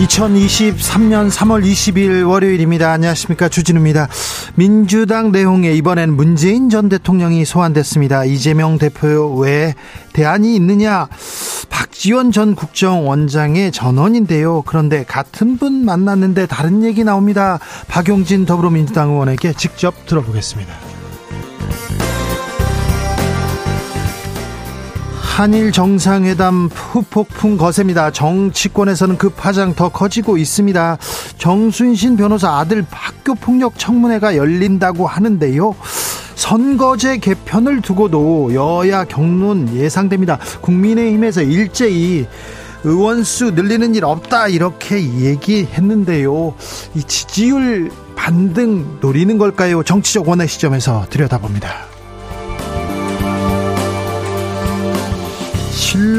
2023년 3월 20일 월요일입니다. 안녕하십니까. 주진우입니다. 민주당 내용에 이번엔 문재인 전 대통령이 소환됐습니다. 이재명 대표 외에 대안이 있느냐? 박지원 전 국정원장의 전원인데요. 그런데 같은 분 만났는데 다른 얘기 나옵니다. 박용진 더불어민주당 의원에게 직접 들어보겠습니다. 한일 정상회담 후폭풍 거셉니다. 정치권에서는 그 파장 더 커지고 있습니다. 정순신 변호사 아들 학교 폭력 청문회가 열린다고 하는데요. 선거제 개편을 두고도 여야 경론 예상됩니다. 국민의힘에서 일제히 의원수 늘리는 일 없다 이렇게 얘기했는데요. 이 지지율 반등 노리는 걸까요? 정치적 원의 시점에서 들여다봅니다.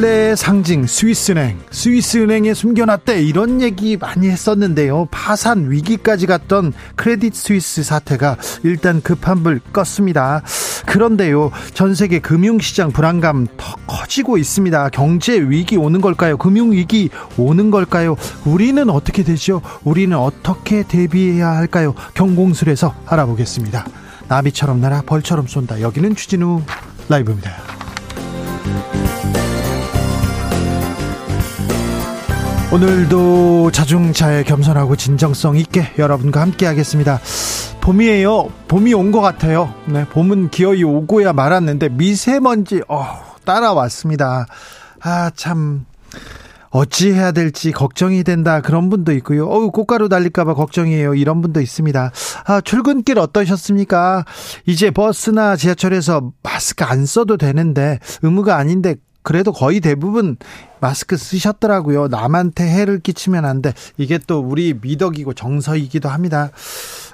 신뢰의 상징 스위스은행. 스위스은행에 숨겨놨대. 이런 얘기 많이 했었는데요. 파산 위기까지 갔던 크레딧 스위스 사태가 일단 급한 불 껐습니다. 그런데요 전 세계 금융시장 불안감 더 커지고 있습니다. 경제 위기 오는 걸까요? 금융 위기 오는 걸까요? 우리는 어떻게 되죠? 우리는 어떻게 대비해야 할까요? 경공술에서 알아보겠습니다. 나비처럼 날아 벌처럼 쏜다. 여기는 추진우 라이브입니다 오늘도 자중차에 겸손하고 진정성 있게 여러분과 함께 하겠습니다. 봄이에요. 봄이 온 것 같아요. 네, 봄은 기어이 오고야 말았는데 미세먼지 어, 따라왔습니다. 아, 참 어찌 해야 될지 걱정이 된다 그런 분도 있고요. 어우 꽃가루 달릴까봐 걱정이에요. 이런 분도 있습니다. 아 출근길 어떠셨습니까? 이제 버스나 지하철에서 마스크 안 써도 되는데 의무가 아닌데 그래도 거의 대부분 마스크 쓰셨더라고요. 남한테 해를 끼치면 안 돼. 이게 또 우리 미덕이고 정서이기도 합니다.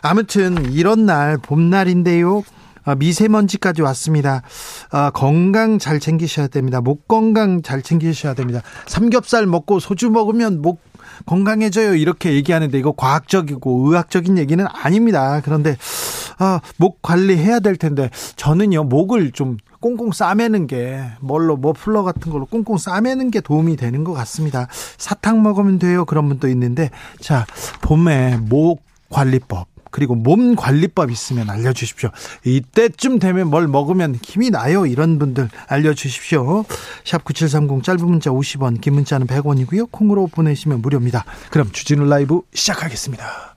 아무튼 이런 날 봄날인데요. 아, 미세먼지까지 왔습니다. 아, 건강 잘 챙기셔야 됩니다. 목 건강 잘 챙기셔야 됩니다. 삼겹살 먹고 소주 먹으면 목 건강해져요. 이렇게 얘기하는데 이거 과학적이고 의학적인 얘기는 아닙니다. 그런데 아, 목 관리해야 될 텐데 저는요 목을 좀 꽁꽁 싸매는 게 뭘로 머플러 같은 걸로 꽁꽁 싸매는 게 도움이 되는 것 같습니다. 사탕 먹으면 돼요. 그런 분도 있는데 자 봄에 목 관리법 그리고 몸 관리법 있으면 알려주십시오. 이때쯤 되면 뭘 먹으면 힘이 나요. 이런 분들 알려주십시오. 샵 9730 짧은 문자 50원, 긴 문자는 100원이고요. 콩으로 보내시면 무료입니다. 그럼 주진우 라이브 시작하겠습니다.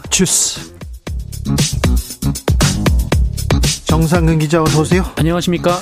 주스. 정상근 기자 어서 오세요. 안녕하십니까?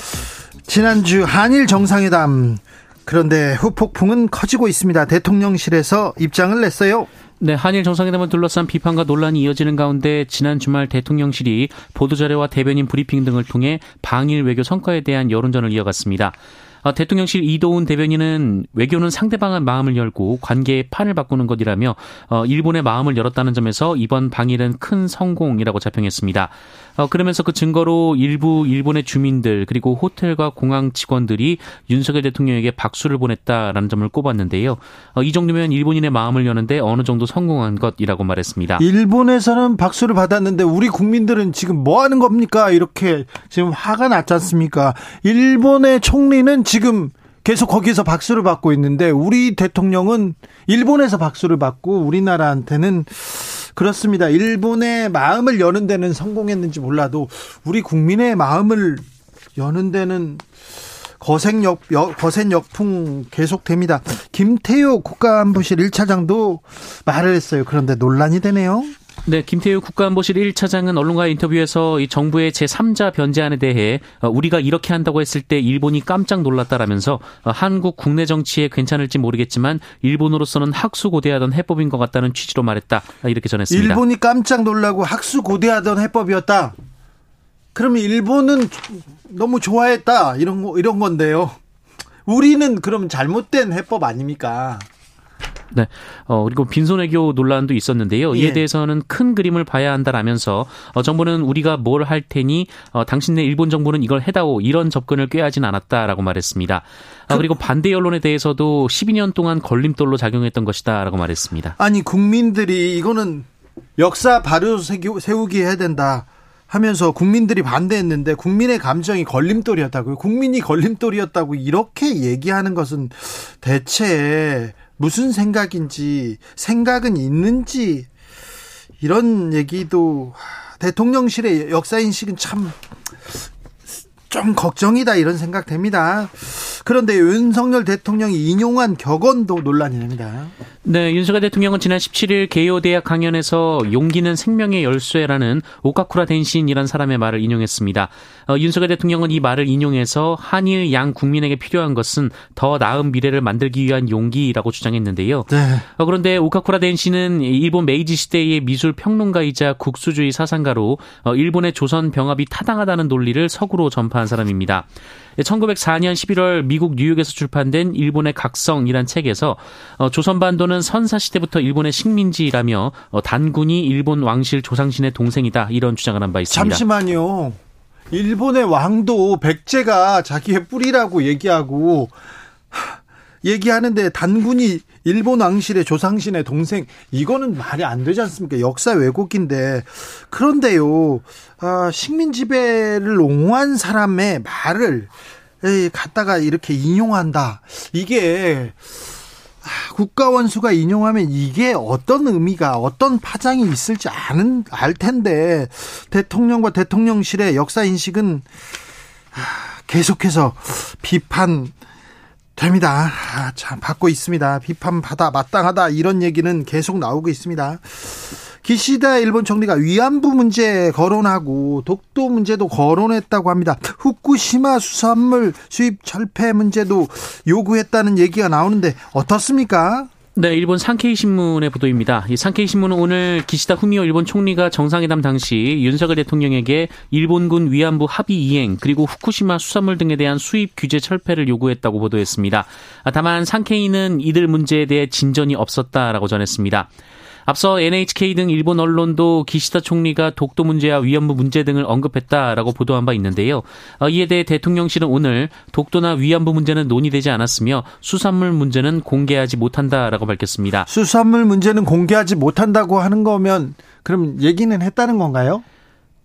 지난주 한일 정상회담 그런데 후폭풍은 커지고 있습니다. 대통령실에서 입장을 냈어요. 네, 한일 정상회담을 둘러싼 비판과 논란이 이어지는 가운데 지난 주말 대통령실이 보도자료와 대변인 브리핑 등을 통해 방일 외교 성과에 대한 여론전을 이어갔습니다. 어, 대통령실 이도훈 대변인은 외교는 상대방의 마음을 열고 관계의 판을 바꾸는 것이라며 어, 일본의 마음을 열었다는 점에서 이번 방일은 큰 성공이라고 자평했습니다. 어, 그러면서 그 증거로 일부 일본의 주민들 그리고 호텔과 공항 직원들이 윤석열 대통령에게 박수를 보냈다라는 점을 꼽았는데요. 이 정도면 일본인의 마음을 여는데 어느 정도 성공한 것이라고 말했습니다. 일본에서는 박수를 받았는데 우리 국민들은 지금 뭐 하는 겁니까? 이렇게 지금 화가 났지 않습니까? 일본의 총리는 지금 계속 거기서 박수를 받고 있는데 우리 대통령은 일본에서 박수를 받고 우리나라한테는 그렇습니다. 일본의 마음을 여는 데는 성공했는지 몰라도 우리 국민의 마음을 여는 데는 거센 역, 거센 역풍 계속됩니다. 김태효 국가안보실 1차장도 말을 했어요. 그런데 논란이 되네요. 네, 김태우 국가안보실 1차장은 언론과 인터뷰에서 이 정부의 제3자 변제안에 대해 어, 우리가 이렇게 한다고 했을 때 일본이 깜짝 놀랐다라면서 어, 한국 국내 정치에 괜찮을지 모르겠지만 일본으로서는 학수고대하던 해법인 것 같다는 취지로 말했다. 이렇게 전했습니다. 일본이 깜짝 놀라고 학수고대하던 해법이었다. 그러면 일본은 너무 좋아했다. 이런 거, 이런 건데요. 우리는 그럼 잘못된 해법 아닙니까? 네. 어, 그리고 빈손외교 논란도 있었는데요. 이에 예. 대해서는 큰 그림을 봐야 한다라면서 어, 정부는 우리가 뭘 할 테니 어, 당신네 일본 정부는 이걸 해다오 이런 접근을 꾀하진 않았다라고 말했습니다. 어, 그리고 반대 언론에 대해서도 12년 동안 걸림돌로 작용했던 것이다라고 말했습니다. 아니 국민들이 이거는 역사 바로 세우기 해야 된다. 하면서 국민들이 반대했는데 국민의 감정이 걸림돌이었다고요. 국민이 걸림돌이었다고 이렇게 얘기하는 것은 대체 무슨 생각인지 생각은 있는지 이런 얘기도 대통령실의 역사 인식은 참 좀 걱정이다 이런 생각 됩니다. 그런데 윤석열 대통령이 인용한 격언도 논란이 됩니다. 네, 윤석열 대통령은 지난 17일 게이오 대학 강연에서 용기는 생명의 열쇠라는 오카쿠라 덴신이란 사람의 말을 인용했습니다. 어, 윤석열 대통령은 이 말을 인용해서 한일 양 국민에게 필요한 것은 더 나은 미래를 만들기 위한 용기라고 주장했는데요. 네. 어, 그런데 오카쿠라 덴신은 일본 메이지 시대의 미술 평론가이자 국수주의 사상가로 어, 일본의 조선 병합이 타당하다는 논리를 서구로 전파한 사람입니다. 1904년 11월 미국 뉴욕에서 출판된 일본의 각성이란 책에서 어, 조선반도는 선사시대부터 일본의 식민지라며 어, 단군이 일본 왕실 조상신의 동생이다 이런 주장을 한 바 있습니다. 잠시만요. 일본의 왕도 백제가 자기의 뿌리라고 얘기하고 얘기하는데 단군이 일본 왕실의 조상신의 동생. 이거는 말이 안 되지 않습니까? 역사 왜곡인데. 그런데요 아, 식민 지배를 옹호한 사람의 말을 갖다가 이렇게 인용한다. 이게 아, 국가원수가 인용하면 이게 어떤 의미가 어떤 파장이 있을지 아는 알 텐데 대통령과 대통령실의 역사 인식은 아, 계속해서 비판 됩니다. 아, 참 받고 있습니다. 비판 받아 마땅하다 이런 얘기는 계속 나오고 있습니다. 기시다 일본 총리가 위안부 문제 거론하고 독도 문제도 거론했다고 합니다. 후쿠시마 수산물 수입 철폐 문제도 요구했다는 얘기가 나오는데 어떻습니까? 네, 일본 상케이 신문의 보도입니다. 이 상케이 신문은 오늘 기시다 후미오 일본 총리가 정상회담 당시 윤석열 대통령에게 일본군 위안부 합의 이행 그리고 후쿠시마 수산물 등에 대한 수입 규제 철폐를 요구했다고 보도했습니다. 다만 상케이는 이들 문제에 대해 진전이 없었다라고 전했습니다. 앞서 NHK 등 일본 언론도 기시다 총리가 독도 문제와 위안부 문제 등을 언급했다라고 보도한 바 있는데요. 어, 이에 대해 대통령실은 오늘 독도나 위안부 문제는 논의되지 않았으며 수산물 문제는 공개하지 못한다라고 밝혔습니다. 수산물 문제는 공개하지 못한다고 하는 거면 그럼 얘기는 했다는 건가요?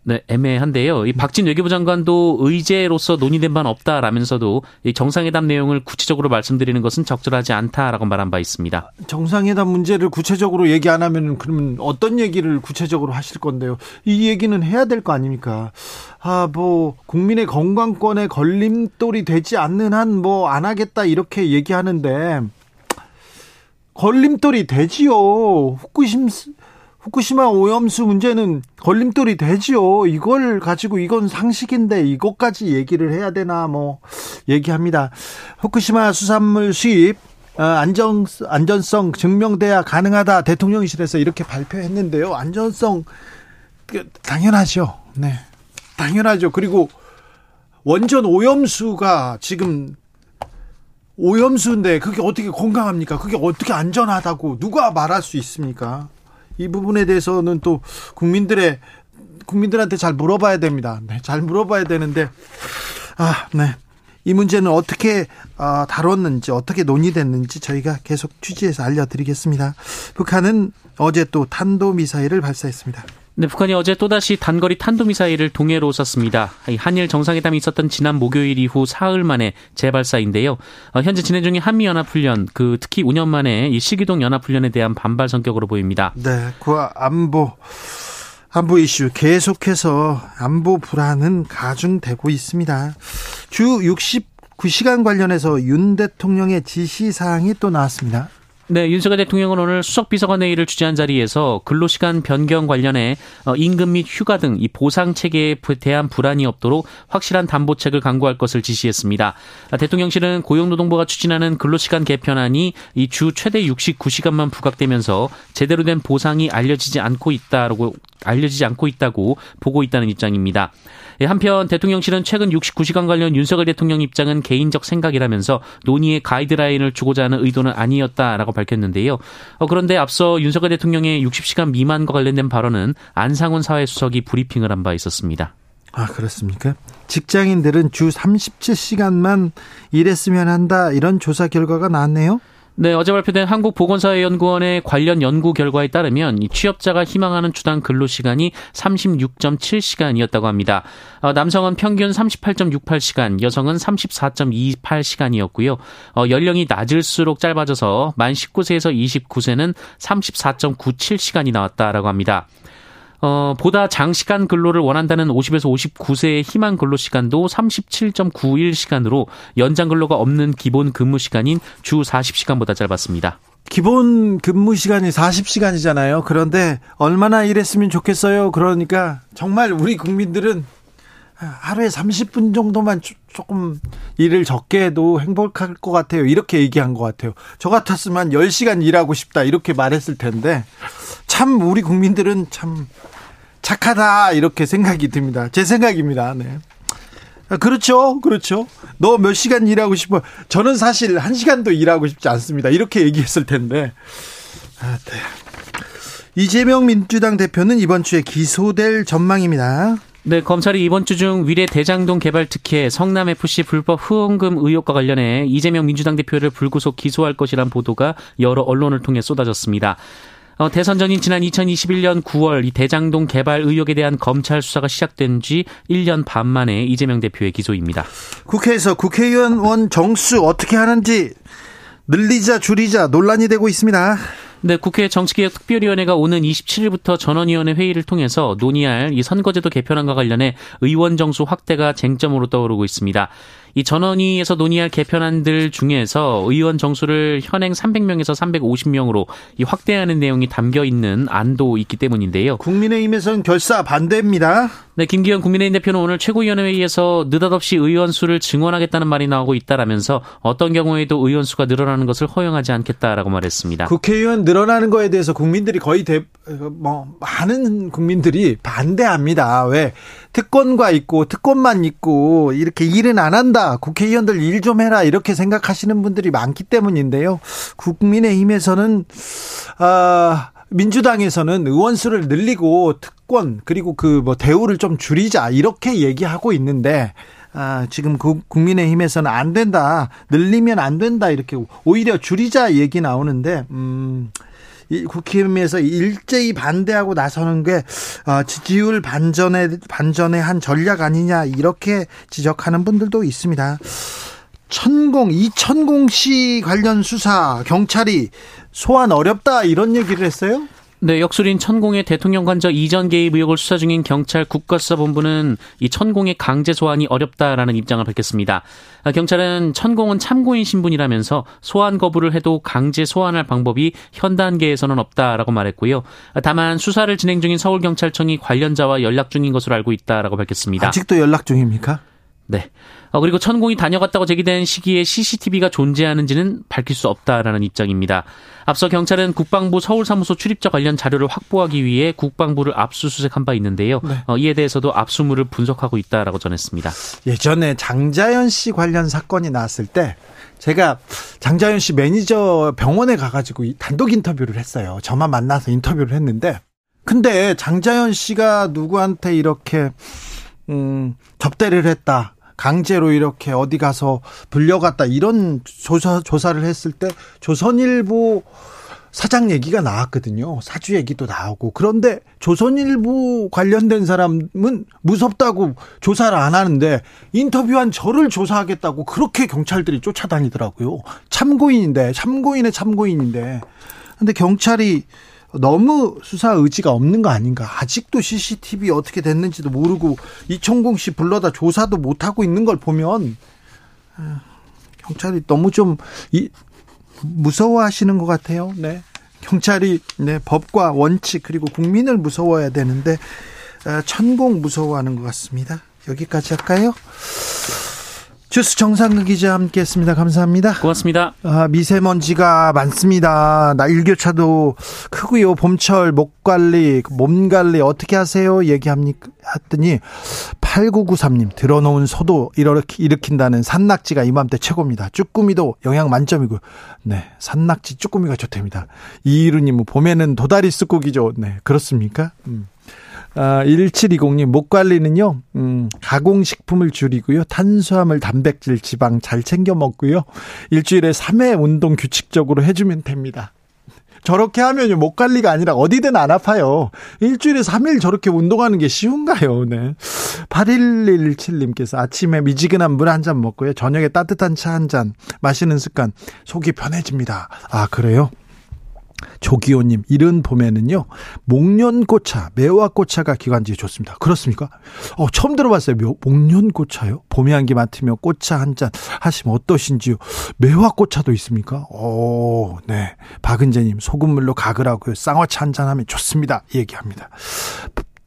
네, 애매한데요. 이 박진 외교부 장관도 의제로서 논의된 바는 없다라면서도 이 정상회담 내용을 구체적으로 말씀드리는 것은 적절하지 않다라고 말한 바 있습니다. 정상회담 문제를 구체적으로 얘기 안 하면 그러면 어떤 얘기를 구체적으로 하실 건데요? 이 얘기는 해야 될 거 아닙니까? 아, 뭐 국민의 건강권에 걸림돌이 되지 않는 한 뭐 안 하겠다 이렇게 얘기하는데 걸림돌이 되지요. 후쿠심 후쿠시마 오염수 문제는 걸림돌이 되지요. 이걸 가지고 이건 상식인데 이것까지 얘기를 해야 되나 뭐 얘기합니다. 후쿠시마 수산물 수입 어, 안전 안전성 증명돼야 가능하다 대통령실에서 이렇게 발표했는데요. 안전성 그, 당연하죠. 네. 당연하죠. 그리고 원전 오염수가 지금 오염수인데 그게 어떻게 건강합니까? 그게 어떻게 안전하다고 누가 말할 수 있습니까? 이 부분에 대해서는 또 국민들의 국민들한테 잘 물어봐야 됩니다. 네, 잘 물어봐야 되는데 아, 네. 이 문제는 어떻게 어, 다뤘는지 어떻게 논의됐는지 저희가 계속 취재해서 알려드리겠습니다. 북한은 어제 또 탄도 미사일을 발사했습니다. 네, 북한이 어제 또다시 단거리 탄도미사일을 동해로 쐈습니다. 한일 정상회담이 있었던 지난 목요일 이후 사흘 만에 재발사인데요. 어, 현재 진행 중인 한미연합훈련, 그 특히 5년 만에 이 시기동 연합훈련에 대한 반발 성격으로 보입니다. 네, 그 안보 안보 이슈 계속해서 안보 불안은 가중되고 있습니다. 주 69시간 관련해서 윤 대통령의 지시 사항이 또 나왔습니다. 네, 윤석열 대통령은 오늘 수석 비서관회의를 주재한 자리에서 근로시간 변경 관련해 어, 임금 및 휴가 등 이 보상 체계에 대한 불안이 없도록 확실한 담보책을 강구할 것을 지시했습니다. 아, 대통령실은 고용노동부가 추진하는 근로시간 개편안이 이 주 최대 69시간만 부각되면서 제대로 된 보상이 알려지지 않고 있다라고 알려지지 않고 있다고 보고 있다는 입장입니다. 예, 한편 대통령실은 최근 69시간 관련 윤석열 대통령 입장은 개인적 생각이라면서 논의의 가이드라인을 주고자 하는 의도는 아니었다라고 밝혔는데요. 어, 그런데 앞서 윤석열 대통령의 60시간 미만과 관련된 발언은 안상훈 사회수석이 브리핑을 한 바 있었습니다. 아, 그렇습니까? 직장인들은 주 37시간만 일했으면 한다. 이런 조사 결과가 나왔네요. 네, 어제 발표된 한국보건사회연구원의 관련 연구 결과에 따르면 이 취업자가 희망하는 주당 근로 시간이 36.7시간이었다고 합니다. 어, 남성은 평균 38.68시간, 여성은 34.28시간이었고요. 어, 연령이 낮을수록 짧아져서 만 19세에서 29세는 34.97시간이 나왔다라고 합니다. 어, 보다 장시간 근로를 원한다는 50에서 59세의 희망 근로 시간도 37.91시간으로 연장 근로가 없는 기본 근무 시간인 주 40시간보다 짧았습니다. 기본 근무 시간이 40시간이잖아요. 그런데 얼마나 일했으면 좋겠어요. 그러니까 정말 우리 국민들은 하루에 30분 정도만 조금 일을 적게 해도 행복할 것 같아요. 이렇게 얘기한 것 같아요. 저 같았으면 10시간 일하고 싶다. 이렇게 말했을 텐데, 참, 우리 국민들은 참 착하다. 이렇게 생각이 듭니다. 제 생각입니다. 네. 아, 그렇죠. 그렇죠. 너 몇 시간 일하고 싶어? 저는 사실 한 시간도 일하고 싶지 않습니다. 이렇게 얘기했을 텐데. 아, 네. 이재명 민주당 대표는 이번 주에 기소될 전망입니다. 네, 검찰이 이번 주 중 위례 대장동 개발 특혜 성남 FC 불법 후원금 의혹과 관련해 이재명 민주당 대표를 불구속 기소할 것이란 보도가 여러 언론을 통해 쏟아졌습니다. 어, 대선 전인 지난 2021년 9월 이 대장동 개발 의혹에 대한 검찰 수사가 시작된 지 1년 반 만에 이재명 대표의 기소입니다. 국회에서 국회의원 정수 어떻게 하는지 늘리자 줄이자 논란이 되고 있습니다. 네, 국회 정치개혁특별위원회가 오는 27일부터 전원위원회 회의를 통해서 논의할 이 선거제도 개편안과 관련해 의원 정수 확대가 쟁점으로 떠오르고 있습니다. 이 전원위에서 논의할 개편안들 중에서 의원 정수를 현행 300명에서 350명으로 이 확대하는 내용이 담겨 있는 안도 있기 때문인데요. 국민의힘에서는 결사 반대입니다. 네, 김기현 국민의힘 대표는 오늘 최고위원회에서 느닷없이 의원 수를 증원하겠다는 말이 나오고 있다라면서 어떤 경우에도 의원 수가 늘어나는 것을 허용하지 않겠다라고 말했습니다. 국회의원 늘 어나는 거에 대해서 국민들이 거의 대, 뭐 많은 국민들이 반대합니다. 왜 특권과 있고 특권만 있고 이렇게 일은 안 한다. 국회의원들 일 좀 해라 이렇게 생각하시는 분들이 많기 때문인데요. 국민의힘에서는 아 민주당에서는 의원 수를 늘리고 특권 그리고 그 뭐 대우를 좀 줄이자 이렇게 얘기하고 있는데 아, 지금 국민의힘에서는 안 된다. 늘리면 안 된다. 이렇게 오히려 줄이자 얘기 나오는데 음 국힘에서 일제히 반대하고 나서는 게 어, 지지율 반전에 반전의 한 전략 아니냐 이렇게 지적하는 분들도 있습니다. 천공 이천공 씨 관련 수사 경찰이 소환 어렵다 이런 얘기를 했어요? 네, 역술인 천공의 대통령 관저 이전 개입 의혹을 수사 중인 경찰 국가수사본부는 이 천공의 강제 소환이 어렵다라는 입장을 밝혔습니다. 아, 경찰은 천공은 참고인 신분이라면서 소환 거부를 해도 강제 소환할 방법이 현 단계에서는 없다라고 말했고요. 아, 다만 수사를 진행 중인 서울경찰청이 관련자와 연락 중인 것으로 알고 있다라고 밝혔습니다. 아직도 연락 중입니까? 네. 어, 그리고 천공이 다녀갔다고 제기된 시기에 CCTV가 존재하는지는 밝힐 수 없다라는 입장입니다. 앞서 경찰은 국방부 서울사무소 출입자 관련 자료를 확보하기 위해 국방부를 압수수색한 바 있는데요. 네. 어, 이에 대해서도 압수물을 분석하고 있다라고 전했습니다. 예전에 장자연 씨 관련 사건이 나왔을 때 제가 장자연 씨 매니저 병원에 가가지고 단독 인터뷰를 했어요. 저만 만나서 인터뷰를 했는데 근데 장자연 씨가 누구한테 이렇게 음, 접대를 했다. 강제로 이렇게 어디 가서 불려갔다 이런 조사 조사를 했을 때 조선일보 사장 얘기가 나왔거든요. 사주 얘기도 나오고. 그런데 조선일보 관련된 사람은 무섭다고 조사를 안 하는데 인터뷰한 저를 조사하겠다고 그렇게 경찰들이 쫓아다니더라고요. 참고인인데, 참고인의 참고인인데. 근데 경찰이 너무 수사 의지가 없는 거 아닌가. 아직도 CCTV 어떻게 됐는지도 모르고 이청공 씨 불러다 조사도 못 하고 있는 걸 보면 아, 경찰이 너무 좀 이, 무서워하시는 것 같아요. 네. 경찰이 네, 법과 원칙 그리고 국민을 무서워야 되는데 아, 천공 무서워하는 것 같습니다. 여기까지 할까요? 주스 정상근 기자 함께했습니다. 감사합니다. 고맙습니다. 아, 미세먼지가 많습니다. 나 일교차도 크고요. 봄철 목 관리, 몸 관리 어떻게 하세요? 얘기합니까? 했더니 8993님 들어놓은 소도 일으키, 일으킨다는 산낙지가 이맘때 최고입니다. 쭈꾸미도 영양 만점이고 네 산낙지 쭈꾸미가 좋답니다. 이이루님 봄에는 도다리 쑥국이죠. 네 그렇습니까? 음. 아, 1720님, 목 관리는요, 음, 가공식품을 줄이고요, 탄수화물, 단백질, 지방 잘 챙겨 먹고요, 일주일에 3회 운동 규칙적으로 해주면 됩니다. 저렇게 하면요, 목 관리가 아니라 어디든 안 아파요. 일주일에 3일 저렇게 운동하는 게 쉬운가요, 네. 8117님께서 아침에 미지근한 물 한 잔 먹고요, 저녁에 따뜻한 차 한 잔 마시는 습관, 속이 편해집니다. 아, 그래요? 조기호님, 이른 봄에는요, 목련꽃차, 매화꽃차가 기관지에 좋습니다. 그렇습니까? 어, 처음 들어봤어요. 목련꽃차요? 봄의 향기 맡으며 꽃차 한 잔 하시면 어떠신지요? 매화꽃차도 있습니까? 오, 네. 박은재님, 소금물로 가글하고요. 쌍화차 한 잔 하면 좋습니다. 얘기합니다.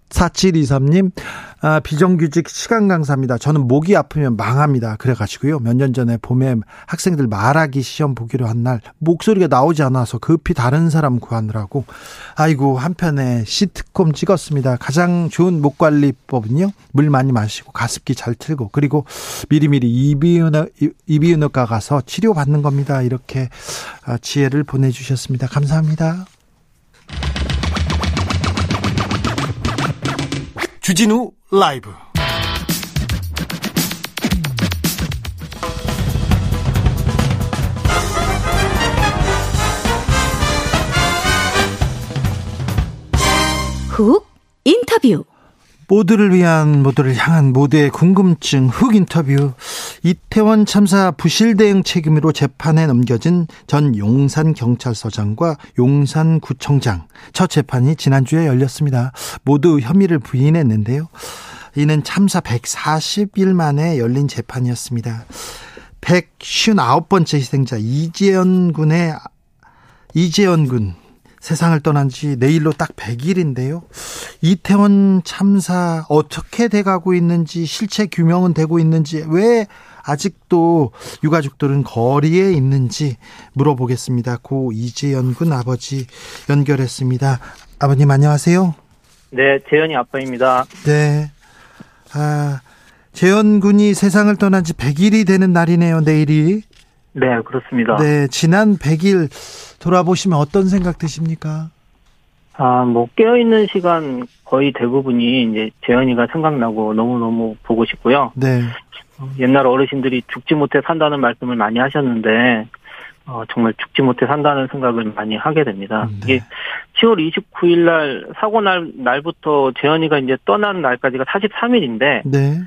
4723님, 아, 비정규직 시간 강사입니다. 저는 목이 아프면 망합니다. 그래가지고요. 몇 년 전에 봄에 학생들 말하기 시험 보기로 한 날, 목소리가 나오지 않아서 급히 다른 사람 구하느라고, 아이고, 한편에 시트콤 찍었습니다. 가장 좋은 목 관리법은요, 물 많이 마시고, 가습기 잘 틀고, 그리고 미리미리 이비인후과, 이비인후과 가서 치료받는 겁니다. 이렇게 아, 지혜를 보내주셨습니다. 감사합니다. 주진우 라이브. 훅 인터뷰 모두를 위한 모두를 향한 모두의 궁금증 흑 인터뷰 이태원 참사 부실 대응 책임으로 재판에 넘겨진 전 용산 경찰서장과 용산 구청장 첫 재판이 지난주에 열렸습니다. 모두 혐의를 부인했는데요. 이는 참사 140일 만에 열린 재판이었습니다. 159번째 희생자 이재현 군의 이재현 군 세상을 떠난 지 내일로 딱 100일인데요. 이태원 참사 어떻게 돼가고 있는지 실체 규명은 되고 있는지 왜 아직도 유가족들은 거리에 있는지 물어보겠습니다. 고 이재연 군 아버지 연결했습니다. 아버님 안녕하세요. 네, 재연이 아빠입니다. 네. 아, 재연 군이 세상을 떠난 지 100일이 되는 날이네요, 내일이. 네, 그렇습니다. 네, 지난 100일 돌아보시면 어떤 생각 드십니까? 아, 뭐, 깨어있는 시간 거의 대부분이 이제 재현이가 생각나고 너무너무 보고 싶고요. 네. 옛날 어르신들이 죽지 못해 산다는 말씀을 많이 하셨는데, 어, 정말 죽지 못해 산다는 생각을 많이 하게 됩니다. 네. 이게 10월 29일 날, 사고 날, 날부터 재현이가 이제 떠난 날까지가 43일인데, 네.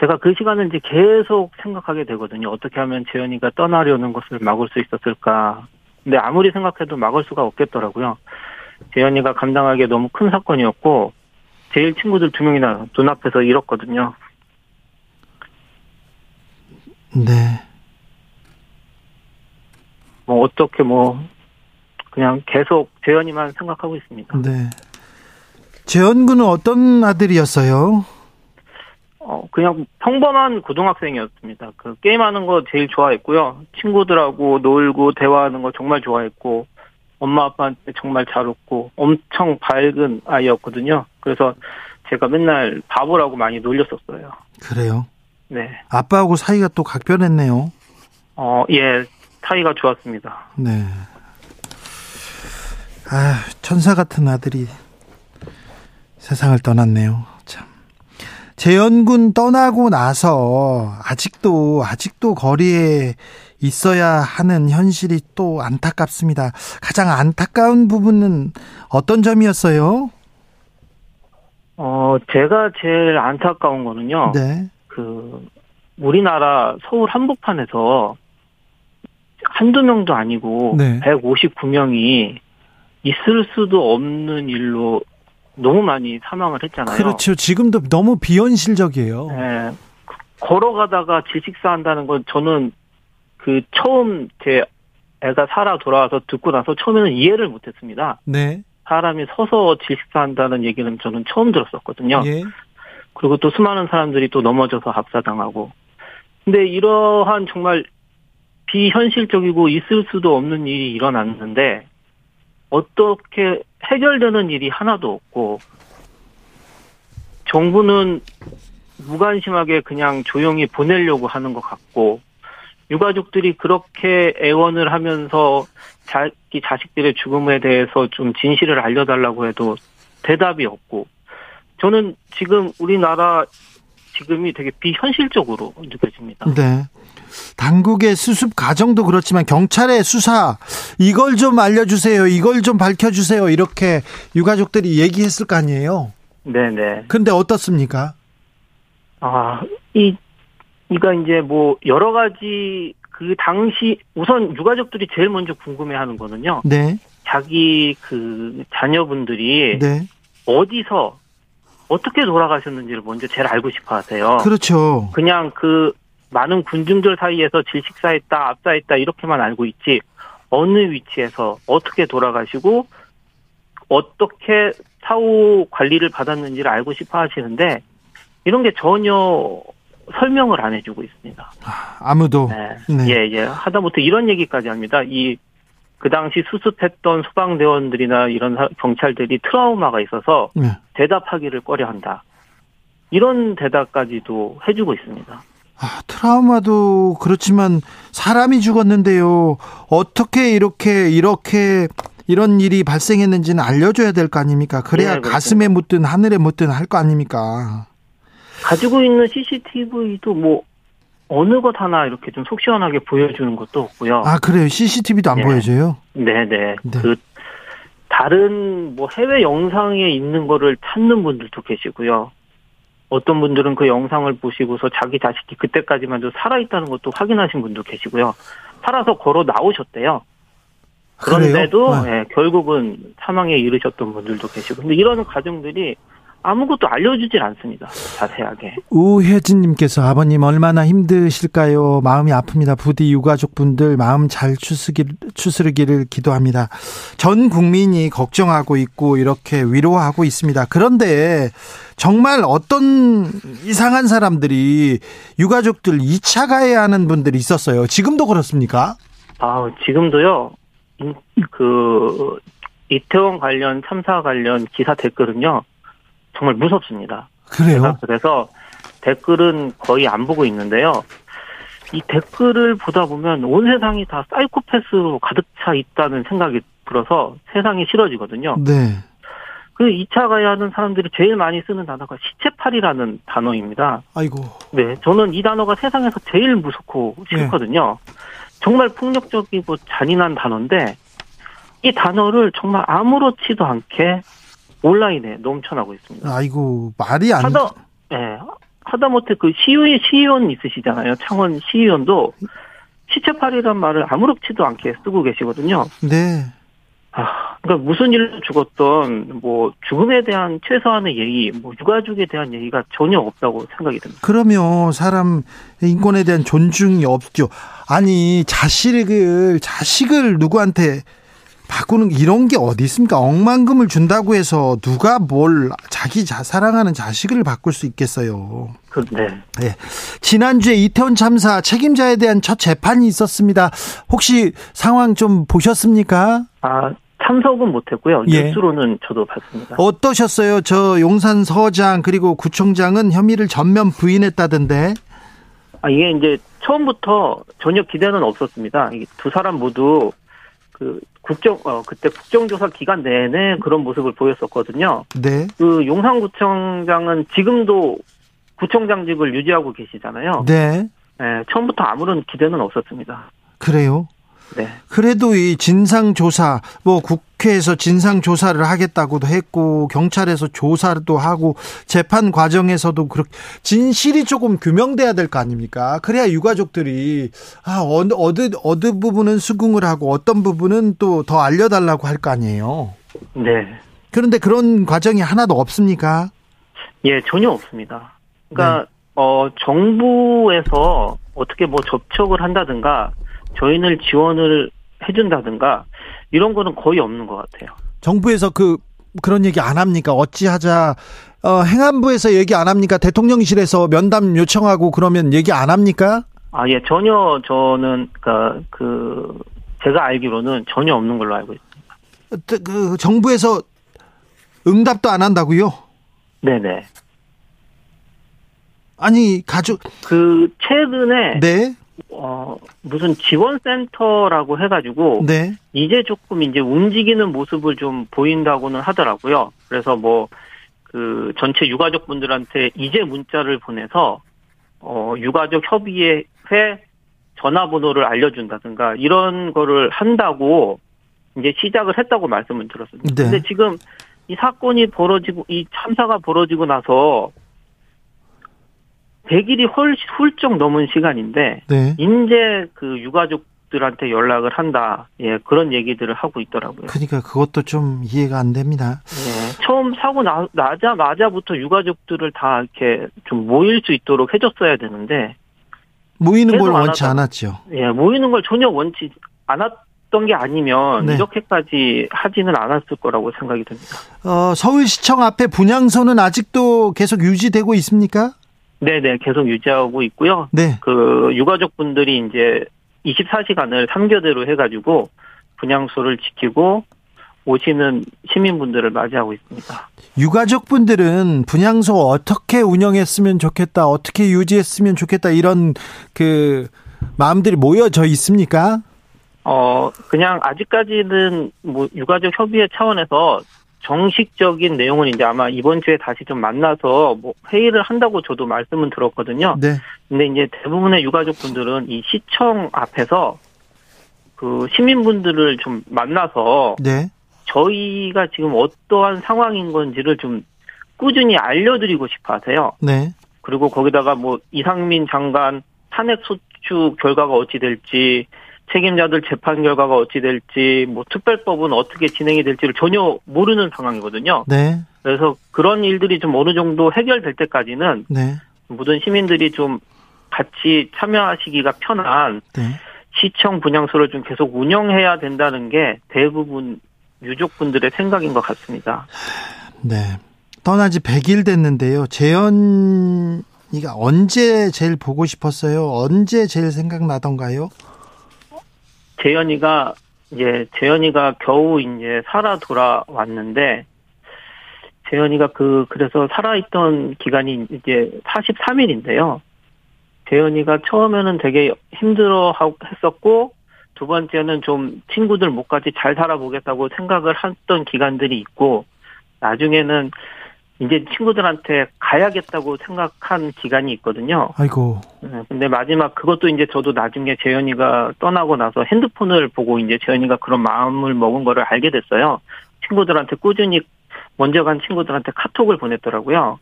제가 그 시간을 이제 계속 생각하게 되거든요. 어떻게 하면 재현이가 떠나려는 것을 막을 수 있었을까. 근데 아무리 생각해도 막을 수가 없겠더라고요. 재현이가 감당하기에 너무 큰 사건이었고, 제일 친구들 두 명이나 눈앞에서 잃었거든요. 네. 뭐, 어떻게 뭐, 그냥 계속 재현이만 생각하고 있습니다. 네. 재현 군은 어떤 아들이었어요? 어, 그냥 평범한 고등학생이었습니다. 그 게임하는 거 제일 좋아했고요. 친구들하고 놀고 대화하는 거 정말 좋아했고, 엄마 아빠한테 정말 잘 웃고, 엄청 밝은 아이였거든요. 그래서 제가 맨날 바보라고 많이 놀렸었어요. 그래요. 네. 아빠하고 사이가 또 각별했네요. 어, 예, 사이가 좋았습니다. 네. 아, 천사 같은 아들이 세상을 떠났네요. 참. 재현군 떠나고 나서 아직도 아직도 거리에 있어야 하는 현실이 또 안타깝습니다. 가장 안타까운 부분은 어떤 점이었어요? 어, 제가 제일 안타까운 거는요. 네. 그, 우리나라 서울 한복판에서 한두 명도 아니고 네. 159명이 있을 수도 없는 일로 너무 많이 사망을 했잖아요. 그렇죠. 지금도 너무 비현실적이에요. 예, 걸어가다가 질식사 한다는 건 저는 그 처음 제 애가 살아 돌아와서 듣고 나서 처음에는 이해를 못했습니다. 네. 사람이 서서 질식사 한다는 얘기는 저는 처음 들었었거든요. 예. 그리고 또 수많은 사람들이 또 넘어져서 압사당하고. 근데 이러한 정말 비현실적이고 있을 수도 없는 일이 일어났는데 어떻게 해결되는 일이 하나도 없고 정부는 무관심하게 그냥 조용히 보내려고 하는 것 같고 유가족들이 그렇게 애원을 하면서 자기 자식들의 죽음에 대해서 좀 진실을 알려달라고 해도 대답이 없고 저는 지금 우리나라 지금이 되게 비현실적으로 느껴집니다. 네. 당국의 수습 과정도 그렇지만 경찰의 수사 이걸 좀 알려주세요. 이걸 좀 밝혀주세요. 이렇게 유가족들이 얘기했을 거 아니에요. 네네. 근데 어떻습니까? 아, 이, 이가 이제 뭐, 여러 가지, 그 당시, 우선 유가족들이 제일 먼저 궁금해 하는 거는요. 네. 자기 그 자녀분들이 네. 어디서 어떻게 돌아가셨는지를 먼저 제일 알고 싶어 하세요. 그렇죠. 그냥 그 많은 군중들 사이에서 질식사했다, 압사했다, 이렇게만 알고 있지, 어느 위치에서 어떻게 돌아가시고, 어떻게 사후 관리를 받았는지를 알고 싶어 하시는데, 이런 게 전혀 설명을 안 해주고 있습니다. 아 무도. 네. 네. 예, 예. 하다못해 이런 얘기까지 합니다. 이, 그 당시 수습했던 소방대원들이나 이런 사- 경찰들이 트라우마가 있어서 네. 대답하기를 꺼려 한다. 이런 대답까지도 해주고 있습니다. 아, 트라우마도 그렇지만 사람이 죽었는데요. 어떻게 이렇게 이렇게 이런 일이 발생했는지는 알려줘야 될 거 아닙니까? 그래야 네. 가슴에 묻든 하늘에 묻든 할 거 아닙니까? 가지고 있는 CCTV도 뭐 어느 것 하나 이렇게 좀 속 시원하게 보여주는 것도 없고요. 아 그래요. CCTV도 안 예. 보여줘요. 네네. 네. 그 다른 뭐 해외 영상에 있는 거를 찾는 분들도 계시고요. 어떤 분들은 그 영상을 보시고서 자기 자식이 그때까지만 도 살아있다는 것도 확인하신 분도 계시고요. 살아서 걸어 나오셨대요. 그런데도 그래요? 네. 예, 결국은 사망에 이르셨던 분들도 계시고. 근데 이런 가정들이 아무것도 알려주질 않습니다. 자세하게. 우혜진님께서 아버님 얼마나 힘드실까요? 마음이 아픕니다. 부디 유가족분들 마음 잘 추스기, 추스르기를 기도합니다. 전 국민이 걱정하고 있고 이렇게 위로하고 있습니다. 그런데 정말 어떤 이상한 사람들이 유가족들 2차 가해하는 분들이 있었어요. 지금도 그렇습니까? 아, 지금도요, 인- 그, 이태원 관련, 참사 관련 기사 댓글은요, 정말 무섭습니다. 그래요? 그래서 댓글은 거의 안 보고 있는데요. 이 댓글을 보다 보면 온 세상이 다 사이코패스로 가득 차 있다는 생각이 들어서 세상이 싫어지거든요. 네. 그 2차 가해하는 사람들이 제일 많이 쓰는 단어가 시체팔이라는 단어입니다. 아이고. 네, 저는 이 단어가 세상에서 제일 무섭고 싫거든요. 정말 폭력적이고 잔인한 단어인데 이 단어를 정말 아무렇지도 않게 온라인에 넘쳐나고 있습니다. 아이고 말이 안 하다, 예, 하다못해 그 시의 시의원 있으시잖아요. 창원 시의원도 시체팔이란 말을 아무렇지도 않게 쓰고 계시거든요. 네. 아, 그러니까 무슨 일로 죽었던 뭐 죽음에 대한 최소한의 예의, 뭐 유가족에 대한 예의가 전혀 없다고 생각이 듭니다. 그러면 사람 인권에 대한 존중이 없죠. 아니 자식을 자식을 누구한테 바꾸는 이런 게 어디 있습니까? 억만금을 준다고 해서 누가 뭘 자기 자 사랑하는 자식을 바꿀 수 있겠어요. 그, 네. 예. 지난주에 이태원 참사 책임자에 대한 첫 재판이 있었습니다. 혹시 상황 좀 보셨습니까? 아, 참석은 못했고요. 예. 뉴스로는 저도 봤습니다. 어떠셨어요? 저 용산 서장 그리고 구청장은 혐의를 전면 부인했다던데. 아, 이게 이제 처음부터 전혀 기대는 없었습니다. 이두 사람 모두 그 국정, 어, 그때 국정조사 기간 내내 그런 모습을 보였었거든요. 네. 그 용산구청장은 지금도 구청장직을 유지하고 계시잖아요. 네. 예, 처음부터 아무런 기대는 없었습니다. 그래요? 네. 그래도 이 진상조사, 뭐 국회에서 진상조사를 하겠다고도 했고, 경찰에서 조사도 하고, 재판 과정에서도 그렇게, 진실이 조금 규명돼야 될 거 아닙니까? 그래야 유가족들이, 아, 어느, 어느, 어느 부분은 수긍을 하고, 어떤 부분은 또 더 알려달라고 할 거 아니에요? 네. 그런데 그런 과정이 하나도 없습니까? 예, 전혀 없습니다. 그러니까, 네. 어, 정부에서 어떻게 뭐 접촉을 한다든가, 저희를 지원을 해준다든가 이런 거는 거의 없는 것 같아요. 정부에서 그 그런 얘기 안 합니까? 어찌하자 어, 행안부에서 얘기 안 합니까? 대통령실에서 면담 요청하고 그러면 얘기 안 합니까? 아, 예, 전혀 저는 그러니까 그 제가 알기로는 전혀 없는 걸로 알고 있습니다. 그 정부에서 응답도 안 한다고요? 네네. 아니 가족 그 최근에 네. 어, 무슨 지원센터라고 해가지고, 네. 이제 조금 이제 움직이는 모습을 좀 보인다고는 하더라고요. 그래서 뭐, 그 전체 유가족 분들한테 이제 문자를 보내서, 어, 유가족 협의회 전화번호를 알려준다든가, 이런 거를 한다고 이제 시작을 했다고 말씀을 들었습니다. 네. 근데 지금 이 사건이 벌어지고, 이 참사가 벌어지고 나서, 100일이 헐, 훌쩍 넘은 시간인데 네. 이제 그 유가족들한테 연락을 한다. 예, 그런 얘기들을 하고 있더라고요. 그러니까 그것도 좀 이해가 안 됩니다. 예, 처음 사고 나, 나자마자부터 유가족들을 다 이렇게 좀 모일 수 있도록 해줬어야 되는데 모이는 걸 원치 않았죠. 예, 모이는 걸 전혀 원치 않았던 게 아니면 네. 이렇게까지 하지는 않았을 거라고 생각이 듭니다. 어, 서울시청 앞에 분향소는 아직도 계속 유지되고 있습니까? 네네, 계속 유지하고 있고요. 네. 그 유가족 분들이 이제 24시간을 3교대로 해가지고 분양소를 지키고 오시는 시민분들을 맞이하고 있습니다. 유가족 분들은 분양소 어떻게 운영했으면 좋겠다, 어떻게 유지했으면 좋겠다 이런 그 마음들이 모여져 있습니까? 어 그냥 아직까지는 뭐 유가족 협의회 차원에서 정식적인 내용은 이제 아마 이번 주에 다시 좀 만나서 뭐 회의를 한다고 저도 말씀은 들었거든요. 네. 근데 이제 대부분의 유가족분들은 이 시청 앞에서 그 시민분들을 좀 만나서 네. 저희가 지금 어떠한 상황인 건지를 좀 꾸준히 알려드리고 싶어 하세요. 네. 그리고 거기다가 뭐 이상민 장관 탄핵 소추 결과가 어찌 될지 책임자들 재판 결과가 어찌 될지 뭐 특별법은 어떻게 진행이 될지를 전혀 모르는 상황이거든요. 네. 그래서 그런 일들이 좀 어느 정도 해결될 때까지는 네. 모든 시민들이 좀 같이 참여하시기가 편한 네. 시청 분양소를 좀 계속 운영해야 된다는 게 대부분 유족분들의 생각인 것 같습니다. 네. 떠난 지 100일 됐는데요. 재현 이가 언제 제일 보고 싶었어요? 언제 제일 생각나던가요? 재현이가 이제 재현이가 겨우 이제 살아 돌아왔는데 재현이가 그 그래서 살아있던 기간이 이제 43일인데요. 재현이가 처음에는 되게 힘들어 했었고 두 번째는 좀 친구들 못까지 잘 살아보겠다고 생각을 했던 기간들이 있고 나중에는 이제 친구들한테 가야겠다고 생각한 기간이 있거든요. 아이고. 네, 근데 마지막 그것도 이제 저도 나중에 재현이가 떠나고 나서 핸드폰을 보고 이제 재현이가 그런 마음을 먹은 거를 알게 됐어요. 친구들한테 꾸준히 먼저 간 친구들한테 카톡을 보냈더라고요.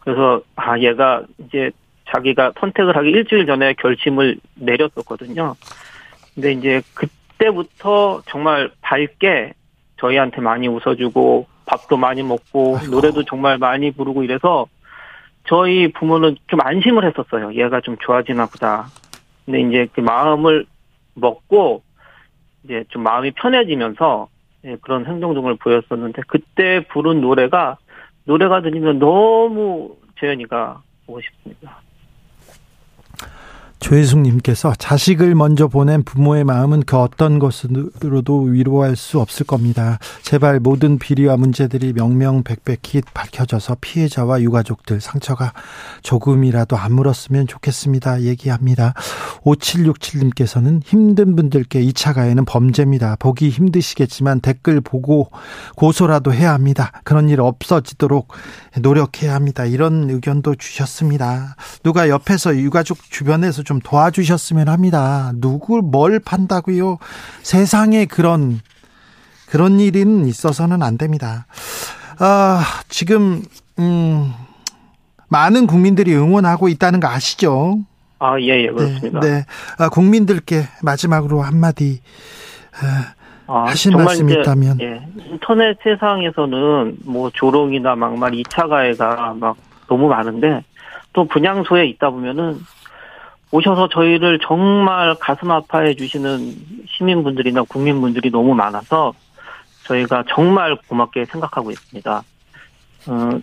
그래서 아 얘가 이제 자기가 선택을 하기 일주일 전에 결심을 내렸었거든요. 근데 이제 그때부터 정말 밝게 저희한테 많이 웃어주고 밥도 많이 먹고 아이고. 노래도 정말 많이 부르고 이래서 저희 부모는 좀 안심을 했었어요. 얘가 좀 좋아지나 보다. 근데 이제 그 마음을 먹고 이제 좀 마음이 편해지면서 예, 그런 행동 등을 보였었는데 그때 부른 노래가 노래가 들리면 너무 재현이가 보고 싶습니다. 조혜숙님께서 자식을 먼저 보낸 부모의 마음은 그 어떤 것으로도 위로할 수 없을 겁니다. 제발 모든 비리와 문제들이 명명백백히 밝혀져서 피해자와 유가족들 상처가 조금이라도 안 물었으면 좋겠습니다. 얘기합니다. 5767님께서는 힘든 분들께 2차 가해는 범죄입니다. 보기 힘드시겠지만 댓글 보고 고소라도 해야 합니다. 그런 일 없어지도록 노력해야 합니다. 이런 의견도 주셨습니다. 누가 옆에서 유가족 주변에서 좀좀 도와주셨으면 합니다. 누굴 뭘 판다고요? 세상에 그런 그런 일은 있어서는 안 됩니다. 아, 지금 음 많은 국민들이 응원하고 있다는 거 아시죠? 아, 예, 예, 그렇습니다. 네. 네. 아, 국민들께 마지막으로 한마디 아, 하실 말씀 이 있다면. 예, 인터넷 세상에서는 뭐 조롱이나 막말 2차 가해가 막 너무 많은데 또 분향소에 있다 보면은 오셔서 저희를 정말 가슴 아파해 주시는 시민분들이나 국민분들이 너무 많아서 저희가 정말 고맙게 생각하고 있습니다. 어,